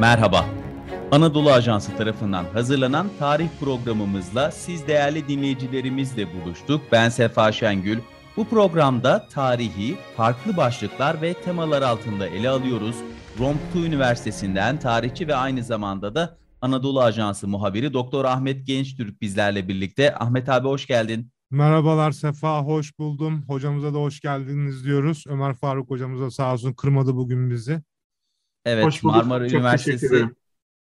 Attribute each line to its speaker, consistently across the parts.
Speaker 1: Merhaba. Anadolu Ajansı tarafından hazırlanan tarih programımızla siz değerli dinleyicilerimizle buluştuk. Ben Sefa Şengül. Bu programda tarihi farklı başlıklar ve temalar altında ele alıyoruz. Romptu Üniversitesi'nden tarihçi ve aynı zamanda da Anadolu Ajansı muhabiri Doktor Ahmet Gençtürk bizlerle birlikte. Ahmet abi hoş geldin.
Speaker 2: Merhabalar Sefa, hoş buldum. Hocamıza da hoş geldiniz diyoruz. Ömer Faruk hocamıza sağ olsun kırmadı bugün bizi.
Speaker 1: Evet, Hoş Marmara Çok Üniversitesi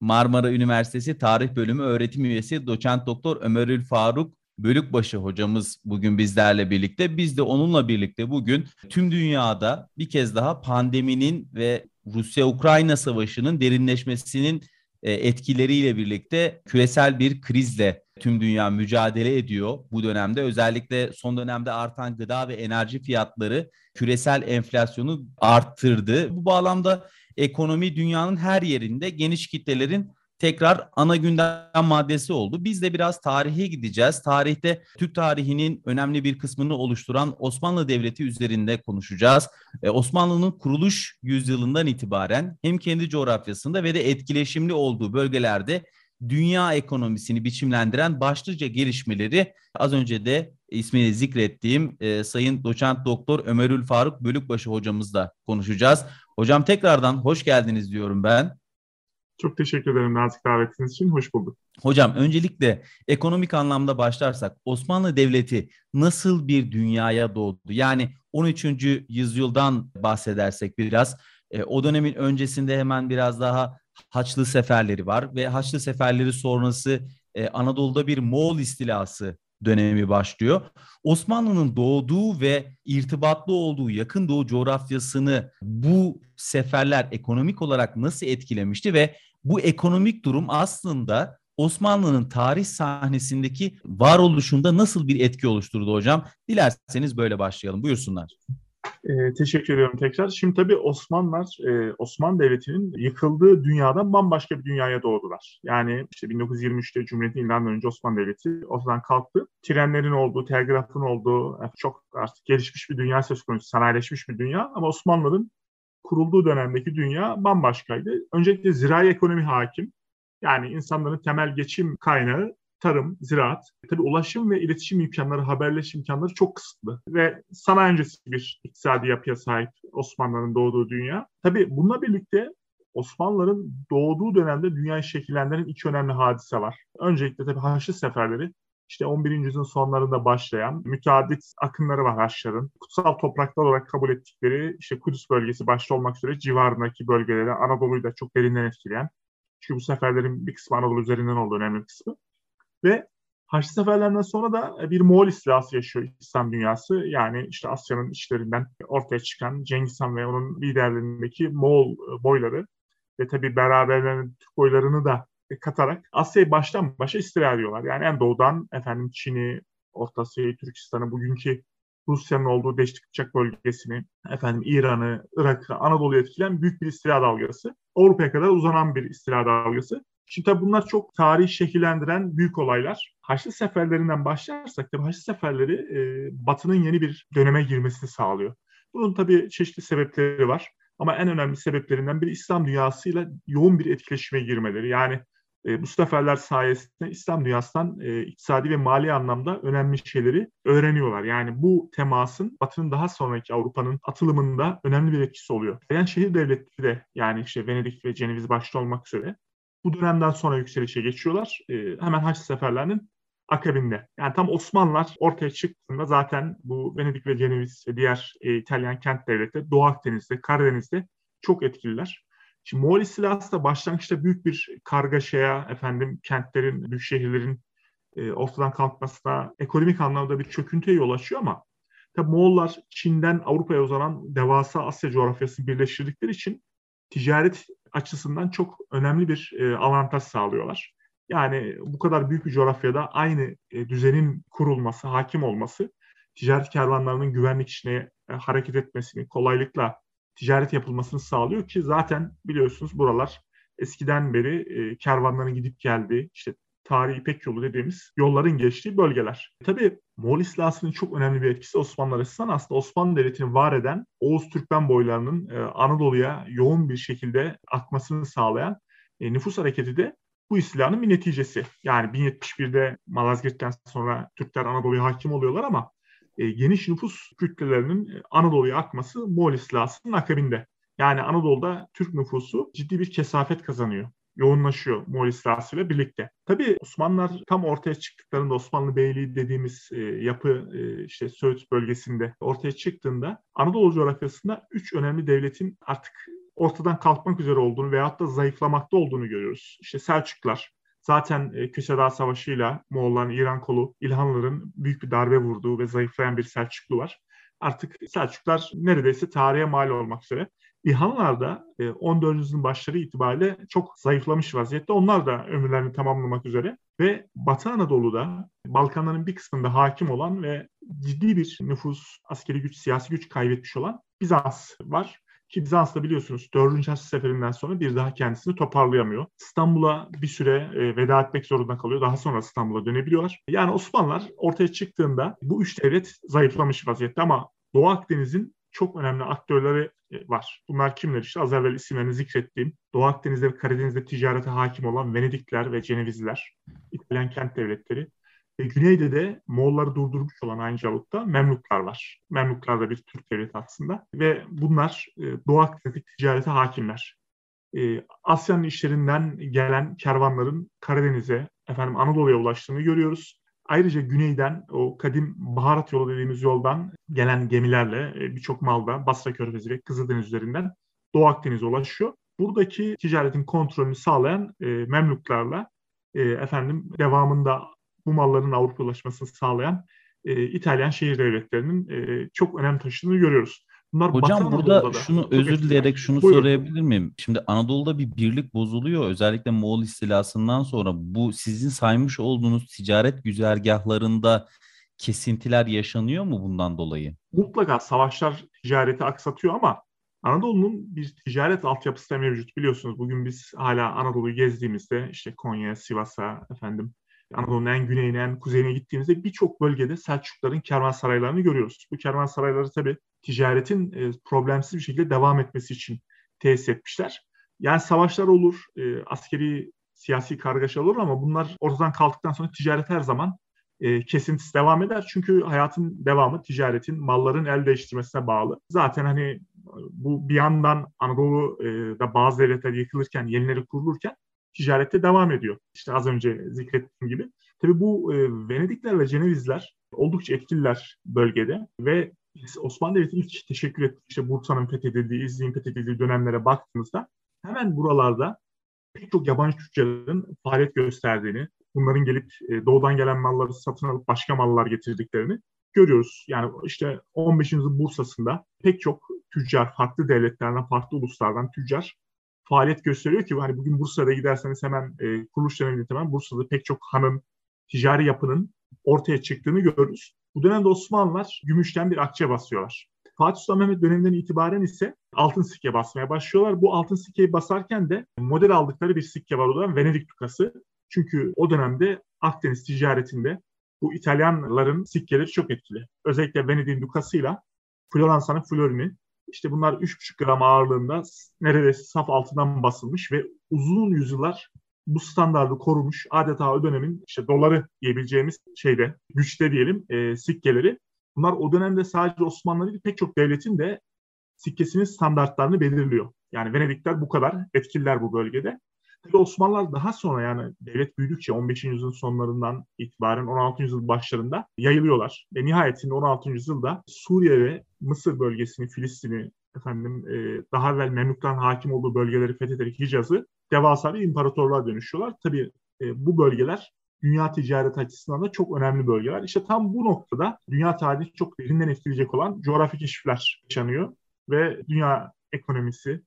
Speaker 1: Marmara Üniversitesi Tarih Bölümü öğretim üyesi doçent doktor Ömerül Faruk Bölükbaşı hocamız bugün bizlerle birlikte. Biz de onunla birlikte bugün tüm dünyada bir kez daha pandeminin ve Rusya-Ukrayna savaşının derinleşmesinin e, etkileriyle birlikte küresel bir krizle tüm dünya mücadele ediyor bu dönemde. Özellikle son dönemde artan gıda ve enerji fiyatları küresel enflasyonu arttırdı. Bu bağlamda ekonomi dünyanın her yerinde geniş kitlelerin tekrar ana gündem maddesi oldu. Biz de biraz tarihe gideceğiz. Tarihte Türk tarihinin önemli bir kısmını oluşturan Osmanlı Devleti üzerinde konuşacağız. Ee, Osmanlı'nın kuruluş yüzyılından itibaren hem kendi coğrafyasında ve de etkileşimli olduğu bölgelerde dünya ekonomisini biçimlendiren başlıca gelişmeleri az önce de ismini zikrettiğim e, Sayın Doçent Doktor Ömerül Faruk Bölükbaşı hocamızla konuşacağız. Hocam tekrardan hoş geldiniz diyorum ben.
Speaker 3: Çok teşekkür ederim nazik davetiniz için. Hoş bulduk.
Speaker 1: Hocam öncelikle ekonomik anlamda başlarsak Osmanlı Devleti nasıl bir dünyaya doğdu? Yani 13. yüzyıldan bahsedersek biraz e, o dönemin öncesinde hemen biraz daha Haçlı seferleri var ve Haçlı seferleri sonrası e, Anadolu'da bir Moğol istilası dönemi başlıyor. Osmanlı'nın doğduğu ve irtibatlı olduğu yakın doğu coğrafyasını bu seferler ekonomik olarak nasıl etkilemişti ve bu ekonomik durum aslında Osmanlı'nın tarih sahnesindeki varoluşunda nasıl bir etki oluşturdu hocam? Dilerseniz böyle başlayalım. Buyursunlar.
Speaker 3: E, teşekkür ediyorum tekrar. Şimdi tabii Osmanlılar, e, Osmanlı Devleti'nin yıkıldığı dünyadan bambaşka bir dünyaya doğdular. Yani işte 1923'te Cumhuriyet'in ilanından önce Osmanlı Devleti ortadan kalktı. Trenlerin olduğu, telgrafın olduğu, çok artık gelişmiş bir dünya söz konusu, sanayileşmiş bir dünya. Ama Osmanlı'nın kurulduğu dönemdeki dünya bambaşkaydı. Öncelikle zirai ekonomi hakim. Yani insanların temel geçim kaynağı tarım, ziraat. Tabii ulaşım ve iletişim imkanları, haberleşim imkanları çok kısıtlı. Ve sanayi öncesi bir iktisadi yapıya sahip Osmanlıların doğduğu dünya. Tabii bununla birlikte Osmanlıların doğduğu dönemde dünyayı şekillendiren iki önemli hadise var. Öncelikle tabii Haçlı seferleri işte 11. yüzyılın sonlarında başlayan müteaddit akınları var Haçlıların. Kutsal topraklar olarak kabul ettikleri işte Kudüs bölgesi başta olmak üzere civarındaki bölgelere Anadolu'yu da çok derinden etkileyen. Çünkü bu seferlerin bir kısmı Anadolu üzerinden olduğu önemli bir kısmı. Ve Haçlı seferlerinden sonra da bir Moğol istilası yaşıyor İslam dünyası. Yani işte Asya'nın içlerinden ortaya çıkan Cengiz Han ve onun liderliğindeki Moğol boyları ve tabii beraberlerinin Türk boylarını da katarak Asya'yı baştan başa istila ediyorlar. Yani en doğudan efendim Çin'i, Orta Asya'yı, Türkistan'ı, bugünkü Rusya'nın olduğu Deştik Bıçak bölgesini, efendim İran'ı, Irak'ı, Anadolu'yu etkileyen büyük bir istila dalgası. Avrupa'ya kadar uzanan bir istila dalgası. Şimdi tabii bunlar çok tarihi şekillendiren büyük olaylar. Haçlı seferlerinden başlarsak tabii Haçlı seferleri e, Batı'nın yeni bir döneme girmesini sağlıyor. Bunun tabii çeşitli sebepleri var. Ama en önemli sebeplerinden biri İslam dünyasıyla yoğun bir etkileşime girmeleri. Yani e, bu seferler sayesinde İslam dünyasından e, iktisadi ve mali anlamda önemli şeyleri öğreniyorlar. Yani bu temasın Batı'nın daha sonraki Avrupa'nın atılımında önemli bir etkisi oluyor. Yani şehir devletleri de yani işte Venedik ve Ceneviz başta olmak üzere bu dönemden sonra yükselişe geçiyorlar. E, hemen Haç seferlerinin akabinde. Yani tam Osmanlılar ortaya çıktığında zaten bu Venedik ve Ceneviz ve diğer e, İtalyan kent devletleri Doğu Akdeniz'de, Karadeniz'de çok etkililer. Şimdi Moğol istilası da başlangıçta büyük bir kargaşaya, efendim kentlerin, büyük şehirlerin e, ortadan kalkmasına, ekonomik anlamda bir çöküntüye yol açıyor ama tabii Moğollar Çin'den Avrupa'ya uzanan devasa Asya coğrafyasını birleştirdikleri için ticaret açısından çok önemli bir e, avantaj sağlıyorlar. Yani bu kadar büyük bir coğrafyada aynı e, düzenin kurulması, hakim olması ticaret kervanlarının güvenlik içine e, hareket etmesini, kolaylıkla ticaret yapılmasını sağlıyor ki zaten biliyorsunuz buralar eskiden beri e, kervanların gidip geldiği, işte tarihi İpek yolu dediğimiz yolların geçtiği bölgeler. Tabii Moğol istilasının çok önemli bir etkisi Osmanlı açısından aslında Osmanlı Devleti'ni var eden Oğuz Türkmen boylarının e, Anadolu'ya yoğun bir şekilde akmasını sağlayan E, nüfus hareketi de bu istilanın bir neticesi. Yani 1071'de Malazgirt'ten sonra Türkler Anadolu'ya hakim oluyorlar ama e, geniş nüfus kütlelerinin Anadolu'ya akması Moğol istilasının akabinde. Yani Anadolu'da Türk nüfusu ciddi bir kesafet kazanıyor yoğunlaşıyor Moğol istilası ile birlikte. Tabii Osmanlılar tam ortaya çıktıklarında Osmanlı Beyliği dediğimiz e, yapı e, işte Söğüt bölgesinde ortaya çıktığında Anadolu coğrafyasında üç önemli devletin artık ortadan kalkmak üzere olduğunu veyahut da zayıflamakta olduğunu görüyoruz. İşte Selçuklar, Zaten e, Köse Savaşı'yla Moğolların İran kolu İlhanlıların büyük bir darbe vurduğu ve zayıflayan bir Selçuklu var. Artık Selçuklar neredeyse tarihe mal olmak üzere. İlhanlar da 14. E, yüzyılın başları itibariyle çok zayıflamış vaziyette. Onlar da ömürlerini tamamlamak üzere ve Batı Anadolu'da Balkanların bir kısmında hakim olan ve ciddi bir nüfus, askeri güç, siyasi güç kaybetmiş olan Bizans var. Ki Bizans da biliyorsunuz 4. Haçlı Seferinden sonra bir daha kendisini toparlayamıyor. İstanbul'a bir süre e, veda etmek zorunda kalıyor. Daha sonra İstanbul'a dönebiliyorlar. Yani Osmanlılar ortaya çıktığında bu üç devlet zayıflamış vaziyette ama Doğu Akdeniz'in çok önemli aktörleri e, var. Bunlar kimler işte az evvel isimlerini zikrettiğim Doğu Akdeniz'de ve Karadeniz'de ticarete hakim olan Venedikler ve Cenevizliler, İtalyan kent devletleri, ve güneyde de Moğolları durdurmuş olan aynı Caluk'ta Memluklar var. Memluklar da bir Türk devleti aslında. Ve bunlar e, Doğu Akdeniz'deki ticarete hakimler. E, Asya'nın işlerinden gelen kervanların Karadeniz'e, efendim Anadolu'ya ulaştığını görüyoruz. Ayrıca güneyden o kadim baharat yolu dediğimiz yoldan gelen gemilerle e, birçok malda Basra Körfezi ve Kızıldeniz üzerinden Doğu Akdeniz'e ulaşıyor. Buradaki ticaretin kontrolünü sağlayan e, Memluklarla e, efendim devamında bu malların Avrupa ulaşmasını sağlayan e, İtalyan şehir devletlerinin e, çok önem taşıdığını görüyoruz.
Speaker 1: Bunlar Hocam burada da şunu özür dileyerek şunu Buyurun. sorabilir miyim? Şimdi Anadolu'da bir birlik bozuluyor. Özellikle Moğol istilasından sonra bu sizin saymış olduğunuz ticaret güzergahlarında kesintiler yaşanıyor mu bundan dolayı?
Speaker 3: Mutlaka savaşlar ticareti aksatıyor ama Anadolu'nun bir ticaret altyapısı da mevcut biliyorsunuz. Bugün biz hala Anadolu'yu gezdiğimizde işte Konya, Sivas'a efendim Anadolu'nun en güneyine, en kuzeyine gittiğimizde birçok bölgede Selçukluların kervansaraylarını görüyoruz. Bu kervansarayları tabii ticaretin e, problemsiz bir şekilde devam etmesi için tesis etmişler. Yani savaşlar olur, e, askeri, siyasi kargaşa olur ama bunlar ortadan kalktıktan sonra ticaret her zaman e, kesintisi devam eder. Çünkü hayatın devamı ticaretin, malların el değiştirmesine bağlı. Zaten hani bu bir yandan Anadolu'da bazı devletler yıkılırken, yenileri kurulurken ticarette devam ediyor. İşte az önce zikrettiğim gibi. Tabii bu e, Venedikler ve Cenevizler oldukça etkililer bölgede ve Osmanlı Devleti ilk teşekkür etti. İşte Bursa'nın fethedildiği, İznik'in fethedildiği dönemlere baktığımızda hemen buralarda pek çok yabancı tüccarın faaliyet gösterdiğini, bunların gelip e, doğudan gelen malları satın alıp başka mallar getirdiklerini görüyoruz. Yani işte 15. yüzyıl Bursa'sında pek çok tüccar, farklı devletlerden, farklı uluslardan tüccar faaliyet gösteriyor ki hani bugün Bursa'da giderseniz hemen e, kuruluş döneminde hemen Bursa'da pek çok hanın, ticari yapının ortaya çıktığını görürüz. Bu dönemde Osmanlılar gümüşten bir akçe basıyorlar. Fatih Sultan Mehmet döneminden itibaren ise altın sikke basmaya başlıyorlar. Bu altın sikkeyi basarken de model aldıkları bir sikke var o da Venedik tukası. Çünkü o dönemde Akdeniz ticaretinde bu İtalyanların sikkeleri çok etkili. Özellikle Venedik'in dukasıyla Floransa'nın florini işte bunlar 3,5 gram ağırlığında neredeyse saf altından basılmış ve uzun yüzyıllar bu standardı korumuş adeta o dönemin işte doları diyebileceğimiz şeyde güçte diyelim e, sikkeleri. Bunlar o dönemde sadece Osmanlı değil pek çok devletin de sikkesinin standartlarını belirliyor. Yani Venedikler bu kadar etkililer bu bölgede. Tabii Osmanlılar daha sonra yani devlet büyüdükçe 15. yüzyılın sonlarından itibaren 16. yüzyıl başlarında yayılıyorlar. Ve nihayetinde 16. yüzyılda Suriye ve Mısır bölgesini, Filistin'i, efendim e, daha evvel Memlukların hakim olduğu bölgeleri fethederek Hicaz'ı devasa bir imparatorluğa dönüşüyorlar. Tabii e, bu bölgeler dünya ticaret açısından da çok önemli bölgeler. İşte tam bu noktada dünya tarihi çok derinden etkileyecek olan coğrafi keşifler yaşanıyor ve dünya ekonomisi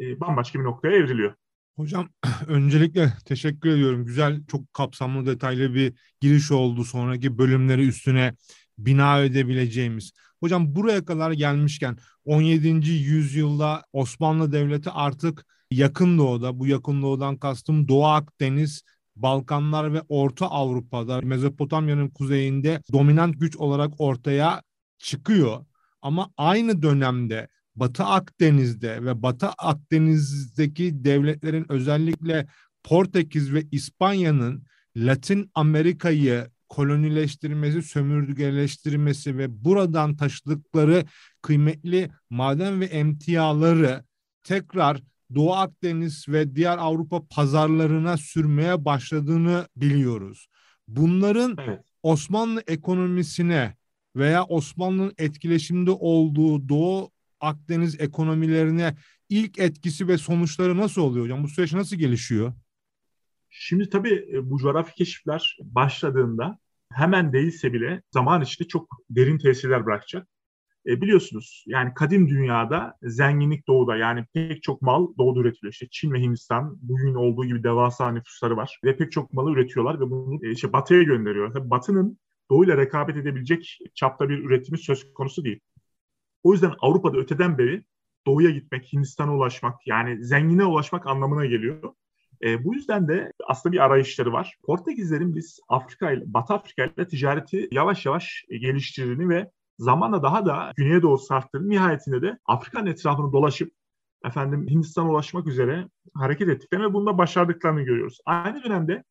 Speaker 3: e, bambaşka bir noktaya evriliyor.
Speaker 2: Hocam öncelikle teşekkür ediyorum. Güzel, çok kapsamlı, detaylı bir giriş oldu. Sonraki bölümleri üstüne bina edebileceğimiz. Hocam buraya kadar gelmişken 17. yüzyılda Osmanlı Devleti artık yakın doğuda, bu yakın doğudan kastım Doğu Akdeniz, Balkanlar ve Orta Avrupa'da, Mezopotamya'nın kuzeyinde dominant güç olarak ortaya çıkıyor. Ama aynı dönemde Batı Akdeniz'de ve Batı Akdeniz'deki devletlerin özellikle Portekiz ve İspanya'nın Latin Amerika'yı kolonileştirmesi, sömürgeleştirmesi ve buradan taşıdıkları kıymetli maden ve emtiaları tekrar Doğu Akdeniz ve diğer Avrupa pazarlarına sürmeye başladığını biliyoruz. Bunların evet. Osmanlı ekonomisine veya Osmanlı'nın etkileşimde olduğu Doğu Akdeniz ekonomilerine ilk etkisi ve sonuçları nasıl oluyor hocam? Bu süreç nasıl gelişiyor?
Speaker 3: Şimdi tabii e, bu coğrafi keşifler başladığında hemen değilse bile zaman içinde çok derin tesirler bırakacak. E, biliyorsunuz yani kadim dünyada zenginlik doğuda yani pek çok mal doğuda üretiliyor. İşte Çin ve Hindistan bugün olduğu gibi devasa nüfusları var ve pek çok malı üretiyorlar ve bunu e, işte batıya gönderiyor. Tabii batının doğuyla rekabet edebilecek çapta bir üretimi söz konusu değil. O yüzden Avrupa'da öteden beri doğuya gitmek, Hindistan'a ulaşmak yani zengine ulaşmak anlamına geliyor. E, bu yüzden de aslında bir arayışları var. Portekizlerin biz Afrika ile, Batı Afrika ile ticareti yavaş yavaş geliştirdiğini ve zamanla daha da güneye doğru sarktığını nihayetinde de Afrika'nın etrafını dolaşıp efendim Hindistan'a ulaşmak üzere hareket ettiklerini ve bunda başardıklarını görüyoruz. Aynı dönemde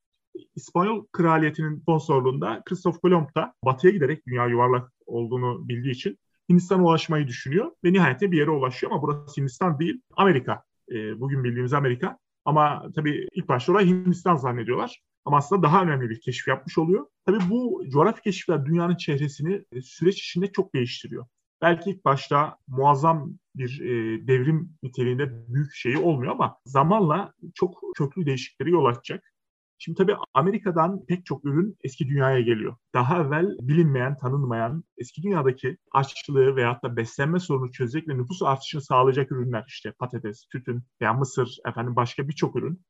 Speaker 3: İspanyol kraliyetinin sponsorluğunda Christoph Kolomb da batıya giderek dünya yuvarlak olduğunu bildiği için Hindistan'a ulaşmayı düşünüyor ve nihayetinde bir yere ulaşıyor ama burası Hindistan değil Amerika. E, bugün bildiğimiz Amerika. Ama tabii ilk başta orayı Hindistan zannediyorlar. Ama aslında daha önemli bir keşif yapmış oluyor. Tabii bu coğrafi keşifler dünyanın çehresini e, süreç içinde çok değiştiriyor. Belki ilk başta muazzam bir e, devrim niteliğinde büyük şeyi olmuyor ama zamanla çok köklü değişiklikleri yol açacak. Şimdi tabii Amerika'dan pek çok ürün eski dünyaya geliyor. Daha evvel bilinmeyen, tanınmayan, eski dünyadaki açlığı veyahut da beslenme sorunu çözecek ve nüfus artışını sağlayacak ürünler işte patates, tütün veya mısır, efendim başka birçok ürün.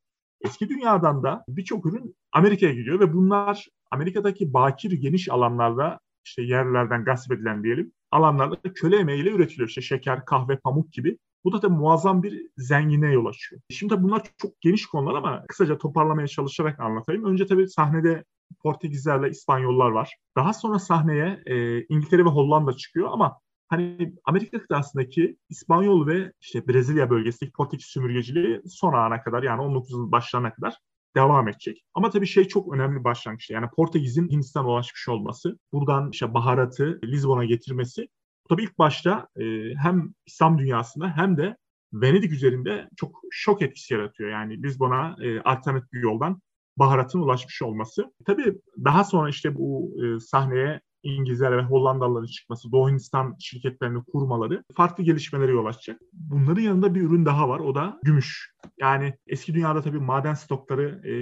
Speaker 3: Eski dünyadan da birçok ürün Amerika'ya gidiyor ve bunlar Amerika'daki bakir geniş alanlarda işte yerlerden gasp edilen diyelim alanlarda köle emeğiyle üretiliyor. İşte şeker, kahve, pamuk gibi bu da tabii muazzam bir zengine yol açıyor. Şimdi bunlar çok geniş konular ama kısaca toparlamaya çalışarak anlatayım. Önce tabii sahnede Portekizlerle İspanyollar var. Daha sonra sahneye e, İngiltere ve Hollanda çıkıyor ama hani Amerika kıtasındaki İspanyol ve işte Brezilya bölgesindeki Portekiz sömürgeciliği son ana kadar yani 19. başlarına kadar devam edecek. Ama tabii şey çok önemli başlangıçta. Yani Portekiz'in Hindistan'a ulaşmış olması, buradan işte baharatı Lizbon'a getirmesi tabii ilk başta e, hem İslam dünyasında hem de Venedik üzerinde çok şok etkisi yaratıyor. Yani biz buna e, alternatif bir yoldan baharatın ulaşmış olması. Tabii daha sonra işte bu e, sahneye İngilizler ve Hollandalıların çıkması, Doğu Hindistan şirketlerini kurmaları farklı gelişmelere yol açacak. Bunların yanında bir ürün daha var. O da gümüş. Yani eski dünyada tabii maden stokları e,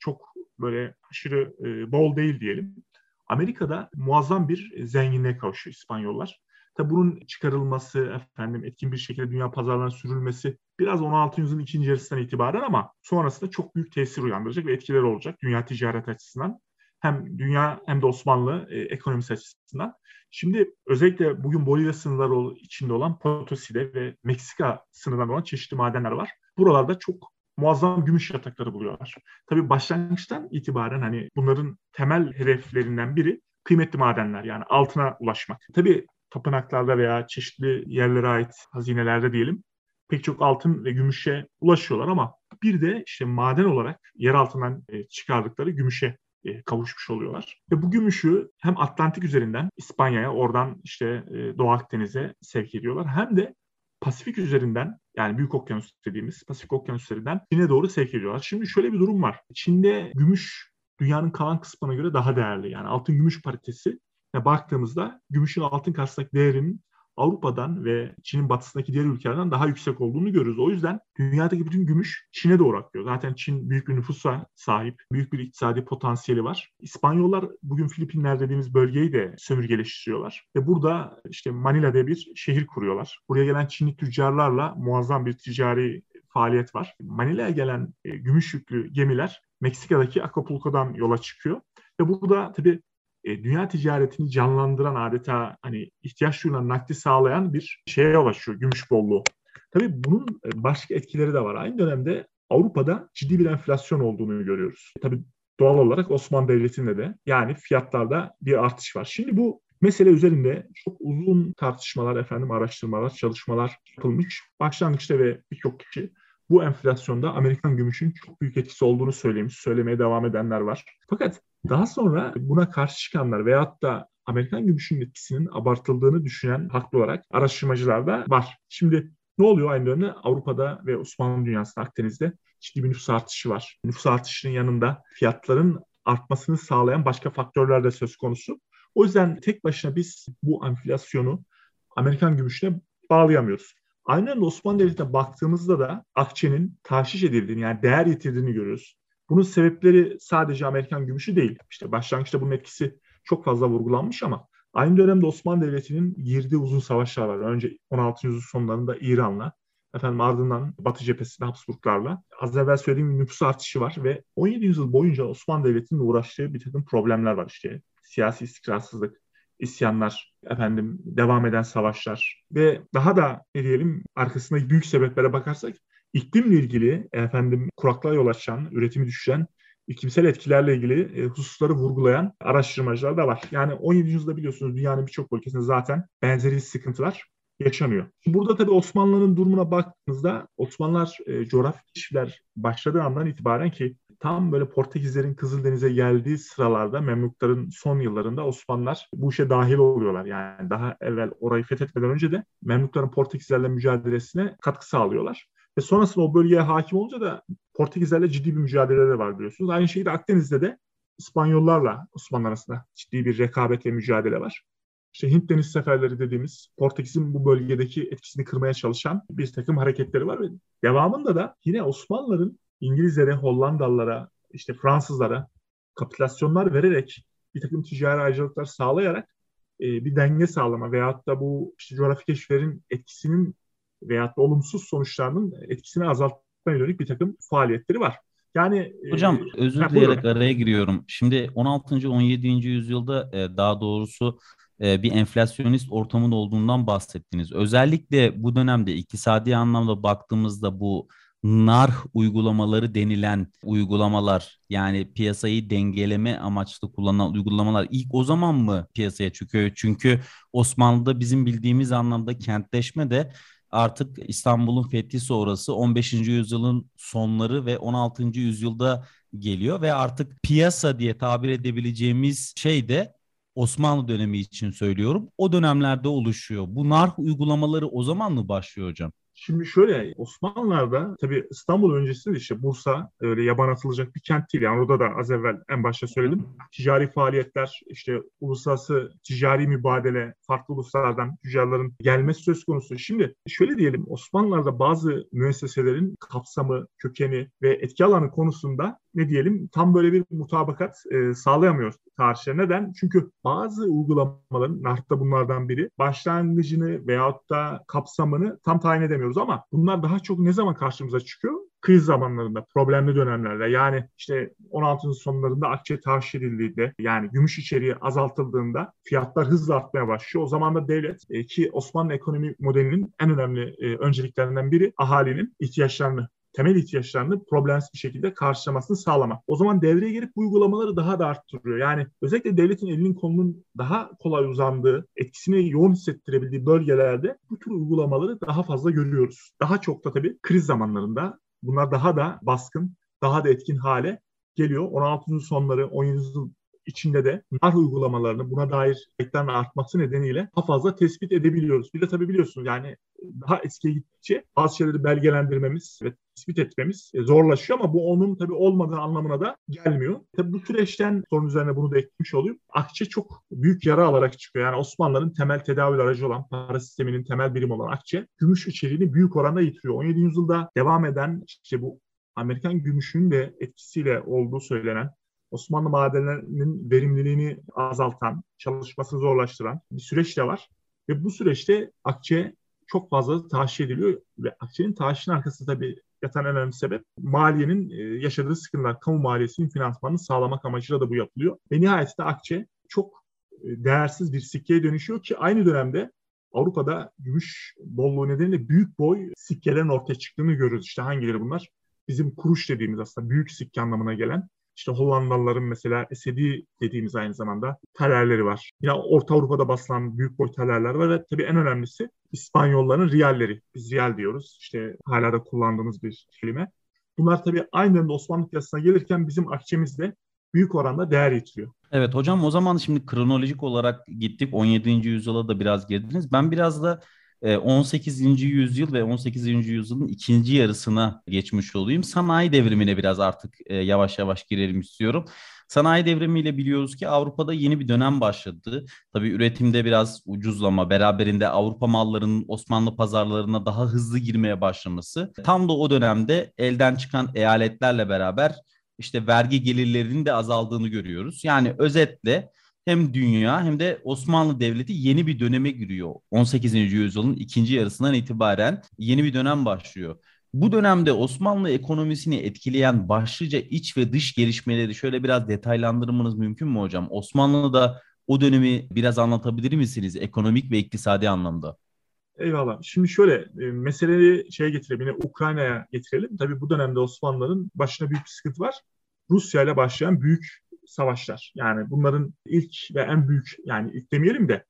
Speaker 3: çok böyle aşırı e, bol değil diyelim. Amerika'da muazzam bir zenginliğe kavuşuyor İspanyollar. Tabi bunun çıkarılması, efendim etkin bir şekilde dünya pazarlarına sürülmesi biraz 16. yüzyılın ikinci yarısından itibaren ama sonrasında çok büyük tesir uyandıracak ve etkileri olacak dünya ticaret açısından. Hem dünya hem de Osmanlı e, ekonomisi açısından. Şimdi özellikle bugün Bolivya sınırları içinde olan Potosi'de ve Meksika sınırlarında olan çeşitli madenler var. Buralarda çok muazzam gümüş yatakları buluyorlar. Tabii başlangıçtan itibaren hani bunların temel hedeflerinden biri kıymetli madenler yani altına ulaşmak. Tabii tapınaklarda veya çeşitli yerlere ait hazinelerde diyelim pek çok altın ve gümüşe ulaşıyorlar ama bir de işte maden olarak yer altından e, çıkardıkları gümüşe e, kavuşmuş oluyorlar. Ve bu gümüşü hem Atlantik üzerinden İspanya'ya oradan işte e, Doğu Akdeniz'e sevk ediyorlar hem de Pasifik üzerinden yani Büyük Okyanus dediğimiz Pasifik Okyanus üzerinden Çin'e doğru sevk ediyorlar. Şimdi şöyle bir durum var. Çin'de gümüş dünyanın kalan kısmına göre daha değerli. Yani altın gümüş paritesi baktığımızda gümüşün altın karşısındaki değerinin Avrupa'dan ve Çin'in batısındaki diğer ülkelerden daha yüksek olduğunu görürüz. O yüzden dünyadaki bütün gümüş Çin'e doğru akıyor. Zaten Çin büyük bir nüfusa sahip, büyük bir iktisadi potansiyeli var. İspanyollar bugün Filipinler dediğimiz bölgeyi de sömürgeleştiriyorlar. Ve burada işte Manila diye bir şehir kuruyorlar. Buraya gelen Çinli tüccarlarla muazzam bir ticari faaliyet var. Manila'ya gelen e, gümüş yüklü gemiler Meksika'daki Acapulco'dan yola çıkıyor. Ve burada tabii e, dünya ticaretini canlandıran adeta hani ihtiyaç duyulan nakdi sağlayan bir şeye ulaşıyor gümüş bolluğu. Tabii bunun e, başka etkileri de var. Aynı dönemde Avrupa'da ciddi bir enflasyon olduğunu görüyoruz. Tabii doğal olarak Osmanlı Devleti'nde de yani fiyatlarda bir artış var. Şimdi bu mesele üzerinde çok uzun tartışmalar, efendim araştırmalar, çalışmalar yapılmış. Başlangıçta ve birçok kişi bu enflasyonda Amerikan gümüşün çok büyük etkisi olduğunu söylemiş, söylemeye devam edenler var. Fakat daha sonra buna karşı çıkanlar veyahut da Amerikan gümüşünün etkisinin abartıldığını düşünen haklı olarak araştırmacılar da var. Şimdi ne oluyor aynı dönemde? Avrupa'da ve Osmanlı dünyasında Akdeniz'de ciddi bir nüfus artışı var. Nüfus artışının yanında fiyatların artmasını sağlayan başka faktörler de söz konusu. O yüzden tek başına biz bu enflasyonu Amerikan gümüşüne bağlayamıyoruz. Aynen Osmanlı Devleti'ne baktığımızda da akçenin tahşiş edildiğini yani değer yitirdiğini görüyoruz. Bunun sebepleri sadece Amerikan gümüşü değil. İşte başlangıçta bunun etkisi çok fazla vurgulanmış ama aynı dönemde Osmanlı Devleti'nin girdiği uzun savaşlar var. Önce 16. yüzyıl sonlarında İran'la, efendim ardından Batı cephesinde Habsburglarla. Az evvel söylediğim nüfus artışı var ve 17 yüzyıl boyunca Osmanlı Devleti'nin uğraştığı bir takım problemler var işte. Siyasi istikrarsızlık, isyanlar, efendim devam eden savaşlar ve daha da ne diyelim arkasındaki büyük sebeplere bakarsak iklimle ilgili efendim kuraklığa yol açan, üretimi düşüren iklimsel etkilerle ilgili e, hususları vurgulayan araştırmacılar da var. Yani 17. yüzyılda biliyorsunuz dünyanın birçok ülkesinde zaten benzeri sıkıntılar yaşanıyor. Burada tabii Osmanlı'nın durumuna baktığınızda Osmanlılar e, coğrafi keşifler başladığı andan itibaren ki tam böyle Portekizlerin Kızıldeniz'e geldiği sıralarda Memlukların son yıllarında Osmanlılar bu işe dahil oluyorlar. Yani daha evvel orayı fethetmeden önce de Memlukların Portekizlerle mücadelesine katkı sağlıyorlar. Ve sonrasında o bölgeye hakim olunca da Portekizlerle ciddi bir mücadeleleri var biliyorsunuz. Aynı şekilde Akdeniz'de de İspanyollarla Osmanlı arasında ciddi bir rekabet ve mücadele var. İşte Hint deniz seferleri dediğimiz Portekiz'in bu bölgedeki etkisini kırmaya çalışan bir takım hareketleri var ve devamında da yine Osmanlıların İngilizlere, Hollandalılara, işte Fransızlara kapitülasyonlar vererek bir takım ticari ayrıcalıklar sağlayarak e, bir denge sağlama veyahut da bu işte coğrafi keşiflerin etkisinin veyahut da olumsuz sonuçlarının etkisini azaltmaya yönelik bir takım faaliyetleri var.
Speaker 1: Yani Hocam e, özür dileyerek araya giriyorum. Şimdi 16. 17. yüzyılda e, daha doğrusu e, bir enflasyonist ortamın olduğundan bahsettiniz. Özellikle bu dönemde iktisadi anlamda baktığımızda bu nar uygulamaları denilen uygulamalar yani piyasayı dengeleme amaçlı kullanılan uygulamalar ilk o zaman mı piyasaya çıkıyor? Çünkü Osmanlı'da bizim bildiğimiz anlamda kentleşme de artık İstanbul'un fethi sonrası 15. yüzyılın sonları ve 16. yüzyılda geliyor ve artık piyasa diye tabir edebileceğimiz şey de Osmanlı dönemi için söylüyorum. O dönemlerde oluşuyor. Bu narh uygulamaları o zaman mı başlıyor hocam?
Speaker 3: Şimdi şöyle Osmanlılar'da tabii İstanbul öncesinde işte Bursa öyle yaban atılacak bir kent değil. Yani orada da az evvel en başta söyledim. Ticari faaliyetler, işte uluslararası ticari mübadele, farklı uluslardan tüccarların gelmesi söz konusu. Şimdi şöyle diyelim Osmanlılar'da bazı müesseselerin kapsamı, kökeni ve etki alanı konusunda ne diyelim tam böyle bir mutabakat e, sağlayamıyor tarihçiler. Neden? Çünkü bazı uygulamaların, NART'ta bunlardan biri, başlangıcını veyahut da kapsamını tam tayin edemiyoruz ama bunlar daha çok ne zaman karşımıza çıkıyor? kriz zamanlarında, problemli dönemlerde yani işte 16. sonlarında akçe tahşir edildiğinde yani gümüş içeriği azaltıldığında fiyatlar hızla artmaya başlıyor. O zaman da devlet e, ki Osmanlı ekonomi modelinin en önemli e, önceliklerinden biri ahalinin ihtiyaçlarını temel ihtiyaçlarını problemsiz bir şekilde karşılamasını sağlamak. O zaman devreye girip bu uygulamaları daha da arttırıyor. Yani özellikle devletin elinin kolunun daha kolay uzandığı, etkisini yoğun hissettirebildiği bölgelerde bu tür uygulamaları daha fazla görüyoruz. Daha çok da tabii kriz zamanlarında bunlar daha da baskın, daha da etkin hale geliyor. 16. sonları, 17. yüzyıl içinde de nar uygulamalarını buna dair eklerin artması nedeniyle daha fazla tespit edebiliyoruz. Bir de tabii biliyorsunuz yani daha eskiye gittikçe bazı şeyleri belgelendirmemiz ve tespit etmemiz e, zorlaşıyor ama bu onun tabii olmadığı anlamına da gelmiyor. Tabii bu süreçten sorun üzerine bunu da eklemiş olayım. Akçe çok büyük yara alarak çıkıyor. Yani Osmanlıların temel tedavi aracı olan para sisteminin temel birimi olan akçe gümüş içeriğini büyük oranda yitiriyor. 17. yüzyılda devam eden işte bu Amerikan gümüşünün de etkisiyle olduğu söylenen Osmanlı madenlerinin verimliliğini azaltan, çalışmasını zorlaştıran bir süreç de var. Ve bu süreçte akçe çok fazla tahşiş ediliyor ve akçenin tahşişin arkasında tabii yatan en önemli sebep maliyenin e, yaşadığı sıkıntılar, kamu maliyesinin finansmanını sağlamak amacıyla da bu yapılıyor. Ve nihayetinde akçe çok e, değersiz bir sikkeye dönüşüyor ki aynı dönemde Avrupa'da gümüş bolluğu nedeniyle büyük boy sikkelerin ortaya çıktığını görüyoruz. İşte hangileri bunlar? Bizim kuruş dediğimiz aslında büyük sikke anlamına gelen İşte Hollandalıların mesela Esedi dediğimiz aynı zamanda talerleri var. Yine Orta Avrupa'da basılan büyük boy talerler var ve tabii en önemlisi İspanyolların riyalleri. Biz riyal diyoruz. İşte hala da kullandığımız bir kelime. Bunlar tabii aynı anda Osmanlı piyasasına gelirken bizim akçemizde büyük oranda değer yitiriyor.
Speaker 1: Evet hocam o zaman şimdi kronolojik olarak gittik 17. yüzyıla da biraz girdiniz. Ben biraz da 18. E, yüzyıl ve 18. yüzyılın ikinci yarısına geçmiş olayım. Sanayi devrimine biraz artık e, yavaş yavaş girelim istiyorum. Sanayi devrimiyle biliyoruz ki Avrupa'da yeni bir dönem başladı. Tabii üretimde biraz ucuzlama, beraberinde Avrupa mallarının Osmanlı pazarlarına daha hızlı girmeye başlaması. Tam da o dönemde elden çıkan eyaletlerle beraber işte vergi gelirlerinin de azaldığını görüyoruz. Yani özetle hem dünya hem de Osmanlı Devleti yeni bir döneme giriyor. 18. yüzyılın ikinci yarısından itibaren yeni bir dönem başlıyor. Bu dönemde Osmanlı ekonomisini etkileyen başlıca iç ve dış gelişmeleri şöyle biraz detaylandırmanız mümkün mü hocam? Osmanlı'da o dönemi biraz anlatabilir misiniz ekonomik ve iktisadi anlamda?
Speaker 3: Eyvallah. Şimdi şöyle e, meseleyi şeye getirelim, yine Ukrayna'ya getirelim. Tabii bu dönemde Osmanlıların başına büyük bir sıkıntı var. Rusya ile başlayan büyük savaşlar. Yani bunların ilk ve en büyük yani ilk demeyelim de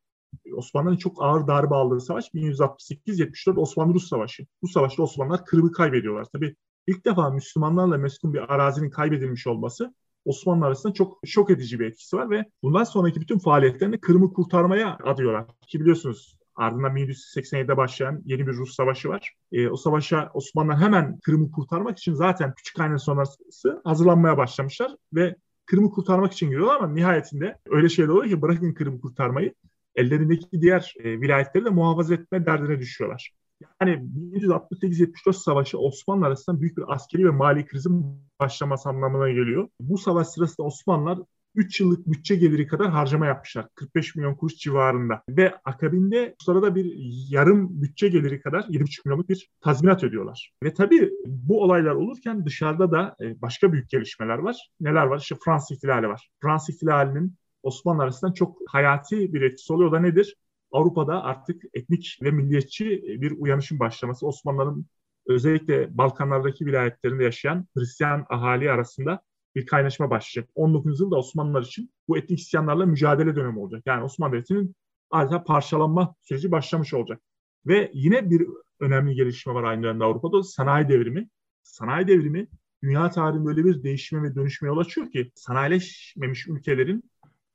Speaker 3: Osmanlı'nın çok ağır darbe aldığı savaş 1168-74 Osmanlı-Rus Savaşı. Bu savaşta Osmanlılar Kırım'ı kaybediyorlar. Tabii ilk defa Müslümanlarla meskun bir arazinin kaybedilmiş olması Osmanlı arasında çok şok edici bir etkisi var ve bundan sonraki bütün faaliyetlerini Kırım'ı kurtarmaya adıyorlar. Ki biliyorsunuz ardından 1187'de başlayan yeni bir Rus savaşı var. E, o savaşa Osmanlılar hemen Kırım'ı kurtarmak için zaten Küçük Aynen sonrası hazırlanmaya başlamışlar ve Kırım'ı kurtarmak için giriyorlar ama nihayetinde öyle şeyler oluyor ki bırakın Kırım'ı kurtarmayı ellerindeki diğer e, vilayetleri de muhafaza etme derdine düşüyorlar. Yani 1168-74 savaşı Osmanlı arasında büyük bir askeri ve mali krizin başlaması anlamına geliyor. Bu savaş sırasında Osmanlılar 3 yıllık bütçe geliri kadar harcama yapmışlar. 45 milyon kuruş civarında. Ve akabinde bu sırada bir yarım bütçe geliri kadar 7,5 milyonluk bir tazminat ödüyorlar. Ve tabii bu olaylar olurken dışarıda da e, başka büyük gelişmeler var. Neler var? İşte Fransız ihtilali var. Fransız ihtilalinin Osmanlı arasında çok hayati bir etkisi oluyor. Da nedir? Avrupa'da artık etnik ve milliyetçi bir uyanışın başlaması. Osmanlıların özellikle Balkanlardaki vilayetlerinde yaşayan Hristiyan ahali arasında bir kaynaşma başlayacak. 19. yılda Osmanlılar için bu etnik isyanlarla mücadele dönemi olacak. Yani Osmanlı Devleti'nin adeta parçalanma süreci başlamış olacak. Ve yine bir önemli gelişme var aynı dönemde Avrupa'da sanayi devrimi. Sanayi devrimi dünya tarihinde böyle bir değişime ve dönüşmeye yol açıyor ki sanayileşmemiş ülkelerin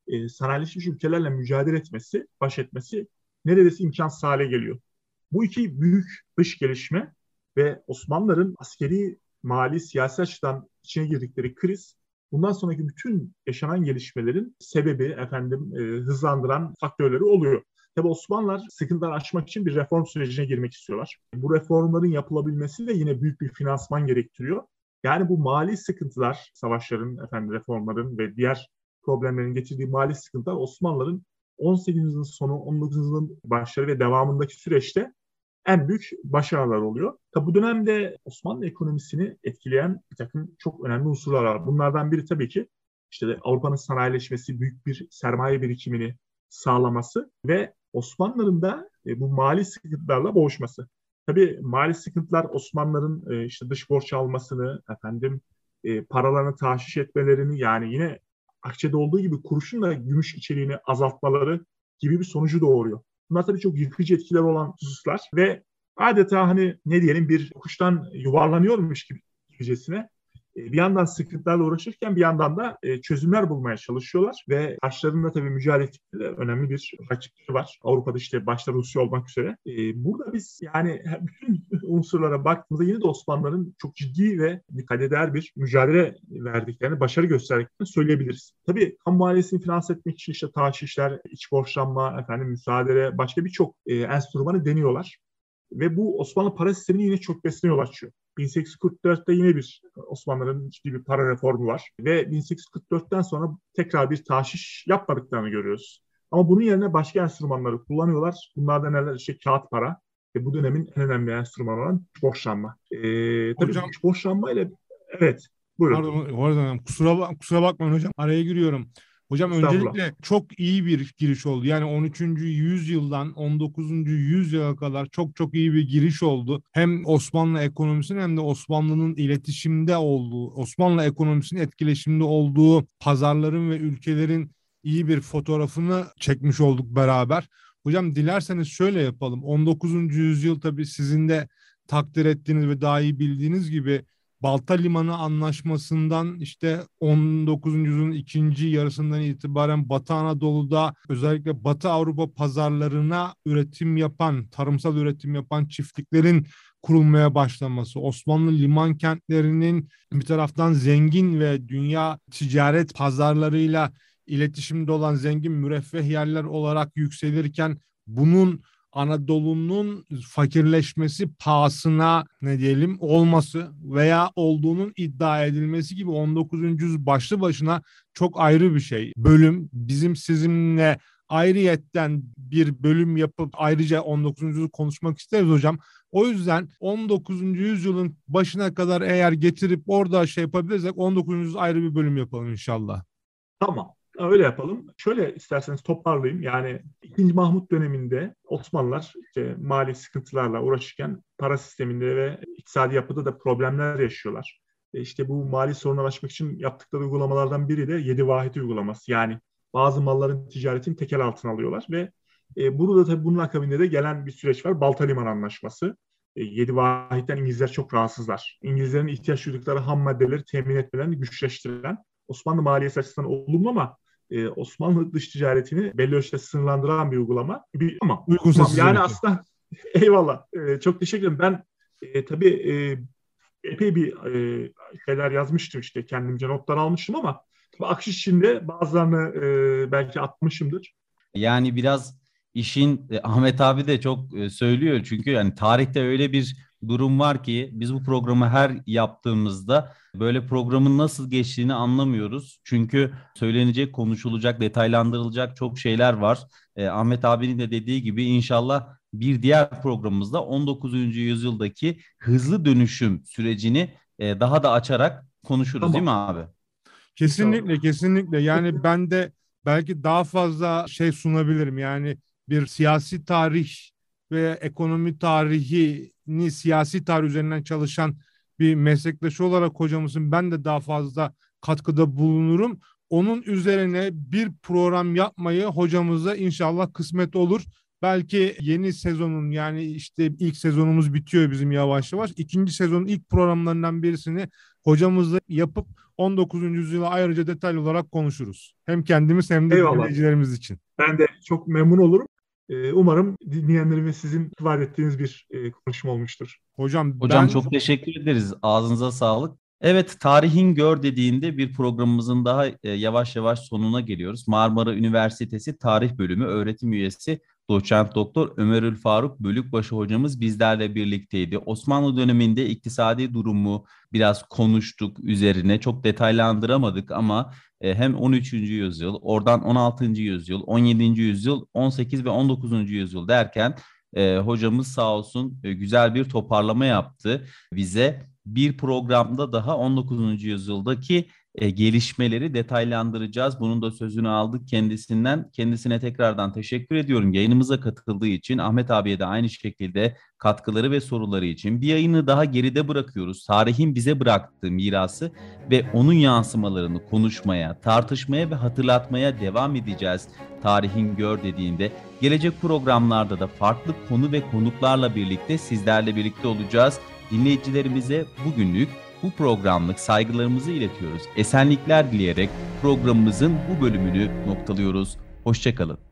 Speaker 3: e, sanayileşmiş ülkelerle mücadele etmesi, baş etmesi neredeyse imkansız hale geliyor. Bu iki büyük dış gelişme ve Osmanlıların askeri, mali, siyasi açıdan içine girdikleri kriz bundan sonraki bütün yaşanan gelişmelerin sebebi efendim e, hızlandıran faktörleri oluyor. Tabi Osmanlılar sıkıntılar aşmak için bir reform sürecine girmek istiyorlar. Bu reformların yapılabilmesi de yine büyük bir finansman gerektiriyor. Yani bu mali sıkıntılar, savaşların, efendim reformların ve diğer problemlerin getirdiği mali sıkıntılar Osmanlıların 18. yüzyılın sonu, 19. yüzyılın başları ve devamındaki süreçte en büyük başarılar oluyor. Tabi bu dönemde Osmanlı ekonomisini etkileyen bir takım çok önemli unsurlar var. Bunlardan biri tabii ki işte Avrupa'nın sanayileşmesi, büyük bir sermaye birikimini sağlaması ve Osmanlıların da e, bu mali sıkıntılarla boğuşması. Tabii mali sıkıntılar Osmanlıların e, işte dış borç almasını, efendim e, paralarını tahşiş etmelerini yani yine akçede olduğu gibi kuruşun da gümüş içeriğini azaltmaları gibi bir sonucu doğuruyor. Bunlar tabii çok yıkıcı etkiler olan hususlar ve adeta hani ne diyelim bir kuştan yuvarlanıyormuş gibi gibicesine bir yandan sıkıntılarla uğraşırken bir yandan da e, çözümler bulmaya çalışıyorlar ve karşılarında tabii mücadele önemli bir rakipleri var. Avrupa'da işte başta Rusya olmak üzere. E, burada biz yani bütün unsurlara baktığımızda yine de Osmanlıların çok ciddi ve dikkat eder bir mücadele verdiklerini, başarı gösterdiklerini söyleyebiliriz. Tabii kamu maliyesini finanse etmek için işte taşişler, iç borçlanma, efendim müsaade, başka birçok e, enstrümanı deniyorlar. Ve bu Osmanlı para sistemini yine çok yol açıyor. 1844'te yine bir Osmanlıların ciddi bir para reformu var. Ve 1844'ten sonra tekrar bir taşiş yapmadıklarını görüyoruz. Ama bunun yerine başka enstrümanları kullanıyorlar. Bunlardan neler? İşte kağıt para ve bu dönemin en önemli enstrümanı olan borçlanma. Ee, tabii hocam, borçlanma ile evet buyurun.
Speaker 2: Pardon, pardon kusura, kusura bakmayın hocam araya giriyorum. Hocam öncelikle çok iyi bir giriş oldu. Yani 13. yüzyıldan 19. yüzyıla kadar çok çok iyi bir giriş oldu. Hem Osmanlı ekonomisinin hem de Osmanlı'nın iletişimde olduğu, Osmanlı ekonomisinin etkileşimde olduğu pazarların ve ülkelerin iyi bir fotoğrafını çekmiş olduk beraber. Hocam dilerseniz şöyle yapalım. 19. yüzyıl tabii sizin de takdir ettiğiniz ve daha iyi bildiğiniz gibi Balta Limanı Anlaşması'ndan işte 19. yüzyılın ikinci yarısından itibaren Batı Anadolu'da özellikle Batı Avrupa pazarlarına üretim yapan, tarımsal üretim yapan çiftliklerin kurulmaya başlaması, Osmanlı liman kentlerinin bir taraftan zengin ve dünya ticaret pazarlarıyla iletişimde olan zengin müreffeh yerler olarak yükselirken bunun Anadolu'nun fakirleşmesi pahasına ne diyelim olması veya olduğunun iddia edilmesi gibi 19. yüzyıl başlı başına çok ayrı bir şey. Bölüm bizim sizinle ayrıyetten bir bölüm yapıp ayrıca 19. yüzyıl konuşmak isteriz hocam. O yüzden 19. yüzyılın başına kadar eğer getirip orada şey yapabilirsek 19. yüzyıl ayrı bir bölüm yapalım inşallah.
Speaker 3: Tamam. Öyle yapalım. Şöyle isterseniz toparlayayım. Yani 2. Mahmut döneminde Osmanlılar işte mali sıkıntılarla uğraşırken para sisteminde ve iktisadi yapıda da problemler yaşıyorlar. E işte bu mali sorunları aşmak için yaptıkları uygulamalardan biri de yedi vahit uygulaması. Yani bazı malların ticaretini tekel altına alıyorlar ve e, burada tabii bunun akabinde de gelen bir süreç var. Balta Liman Anlaşması. E, yedi vahitten İngilizler çok rahatsızlar. İngilizlerin ihtiyaç duydukları ham maddeleri temin etmelerini güçleştiren Osmanlı maliyesi açısından olumlu ama e, Osmanlı dış ticaretini belli ölçüde sınırlandıran bir uygulama. Bir, ama
Speaker 2: Uygun
Speaker 3: tamam, yani aslında eyvallah. E, çok teşekkür ederim. Ben e, tabii e, epey bir e, şeyler yazmıştım işte kendimce notlar almıştım ama tabii akış içinde bazılarını e, belki atmışımdır.
Speaker 1: Yani biraz işin e, Ahmet abi de çok e, söylüyor çünkü yani tarihte öyle bir durum var ki biz bu programı her yaptığımızda böyle programın nasıl geçtiğini anlamıyoruz. Çünkü söylenecek, konuşulacak, detaylandırılacak çok şeyler var. Eh, Ahmet abinin de dediği gibi inşallah bir diğer programımızda 19. yüzyıldaki hızlı dönüşüm sürecini eh, daha da açarak konuşuruz tamam. değil mi abi?
Speaker 2: Kesinlikle kesinlikle yani ben de belki daha fazla şey sunabilirim yani bir siyasi tarih ve ekonomi tarihini siyasi tarih üzerinden çalışan bir meslektaşı olarak hocamızın ben de daha fazla katkıda bulunurum. Onun üzerine bir program yapmayı hocamıza inşallah kısmet olur. Belki yeni sezonun yani işte ilk sezonumuz bitiyor bizim yavaş yavaş. İkinci sezonun ilk programlarından birisini hocamızla yapıp 19. yüzyıla ayrıca detaylı olarak konuşuruz. Hem kendimiz hem de dinleyicilerimiz için.
Speaker 3: Ben de çok memnun olurum. Ee, umarım dinleyenlerime sizin vaat ettiğiniz bir e, konuşma olmuştur.
Speaker 1: Hocam, Hocam ben... çok teşekkür ederiz. Ağzınıza sağlık. Evet, tarihin gör dediğinde bir programımızın daha e, yavaş yavaş sonuna geliyoruz. Marmara Üniversitesi Tarih Bölümü öğretim üyesi Doçent Doktor Ömerül Faruk Bölükbaşı hocamız bizlerle birlikteydi. Osmanlı döneminde iktisadi durumu biraz konuştuk üzerine. Çok detaylandıramadık ama e, hem 13. yüzyıl, oradan 16. yüzyıl, 17. yüzyıl, 18 ve 19. yüzyıl derken e, hocamız sağ olsun güzel bir toparlama yaptı bize. Bir programda daha 19. yüzyıldaki e, gelişmeleri detaylandıracağız. Bunun da sözünü aldık kendisinden. Kendisine tekrardan teşekkür ediyorum yayınımıza katıldığı için. Ahmet abiye de aynı şekilde katkıları ve soruları için. Bir yayını daha geride bırakıyoruz. Tarihin bize bıraktığı mirası ve onun yansımalarını konuşmaya, tartışmaya ve hatırlatmaya devam edeceğiz. Tarihin gör dediğinde gelecek programlarda da farklı konu ve konuklarla birlikte sizlerle birlikte olacağız. Dinleyicilerimize bugünlük bu programlık saygılarımızı iletiyoruz. Esenlikler dileyerek programımızın bu bölümünü noktalıyoruz. Hoşçakalın.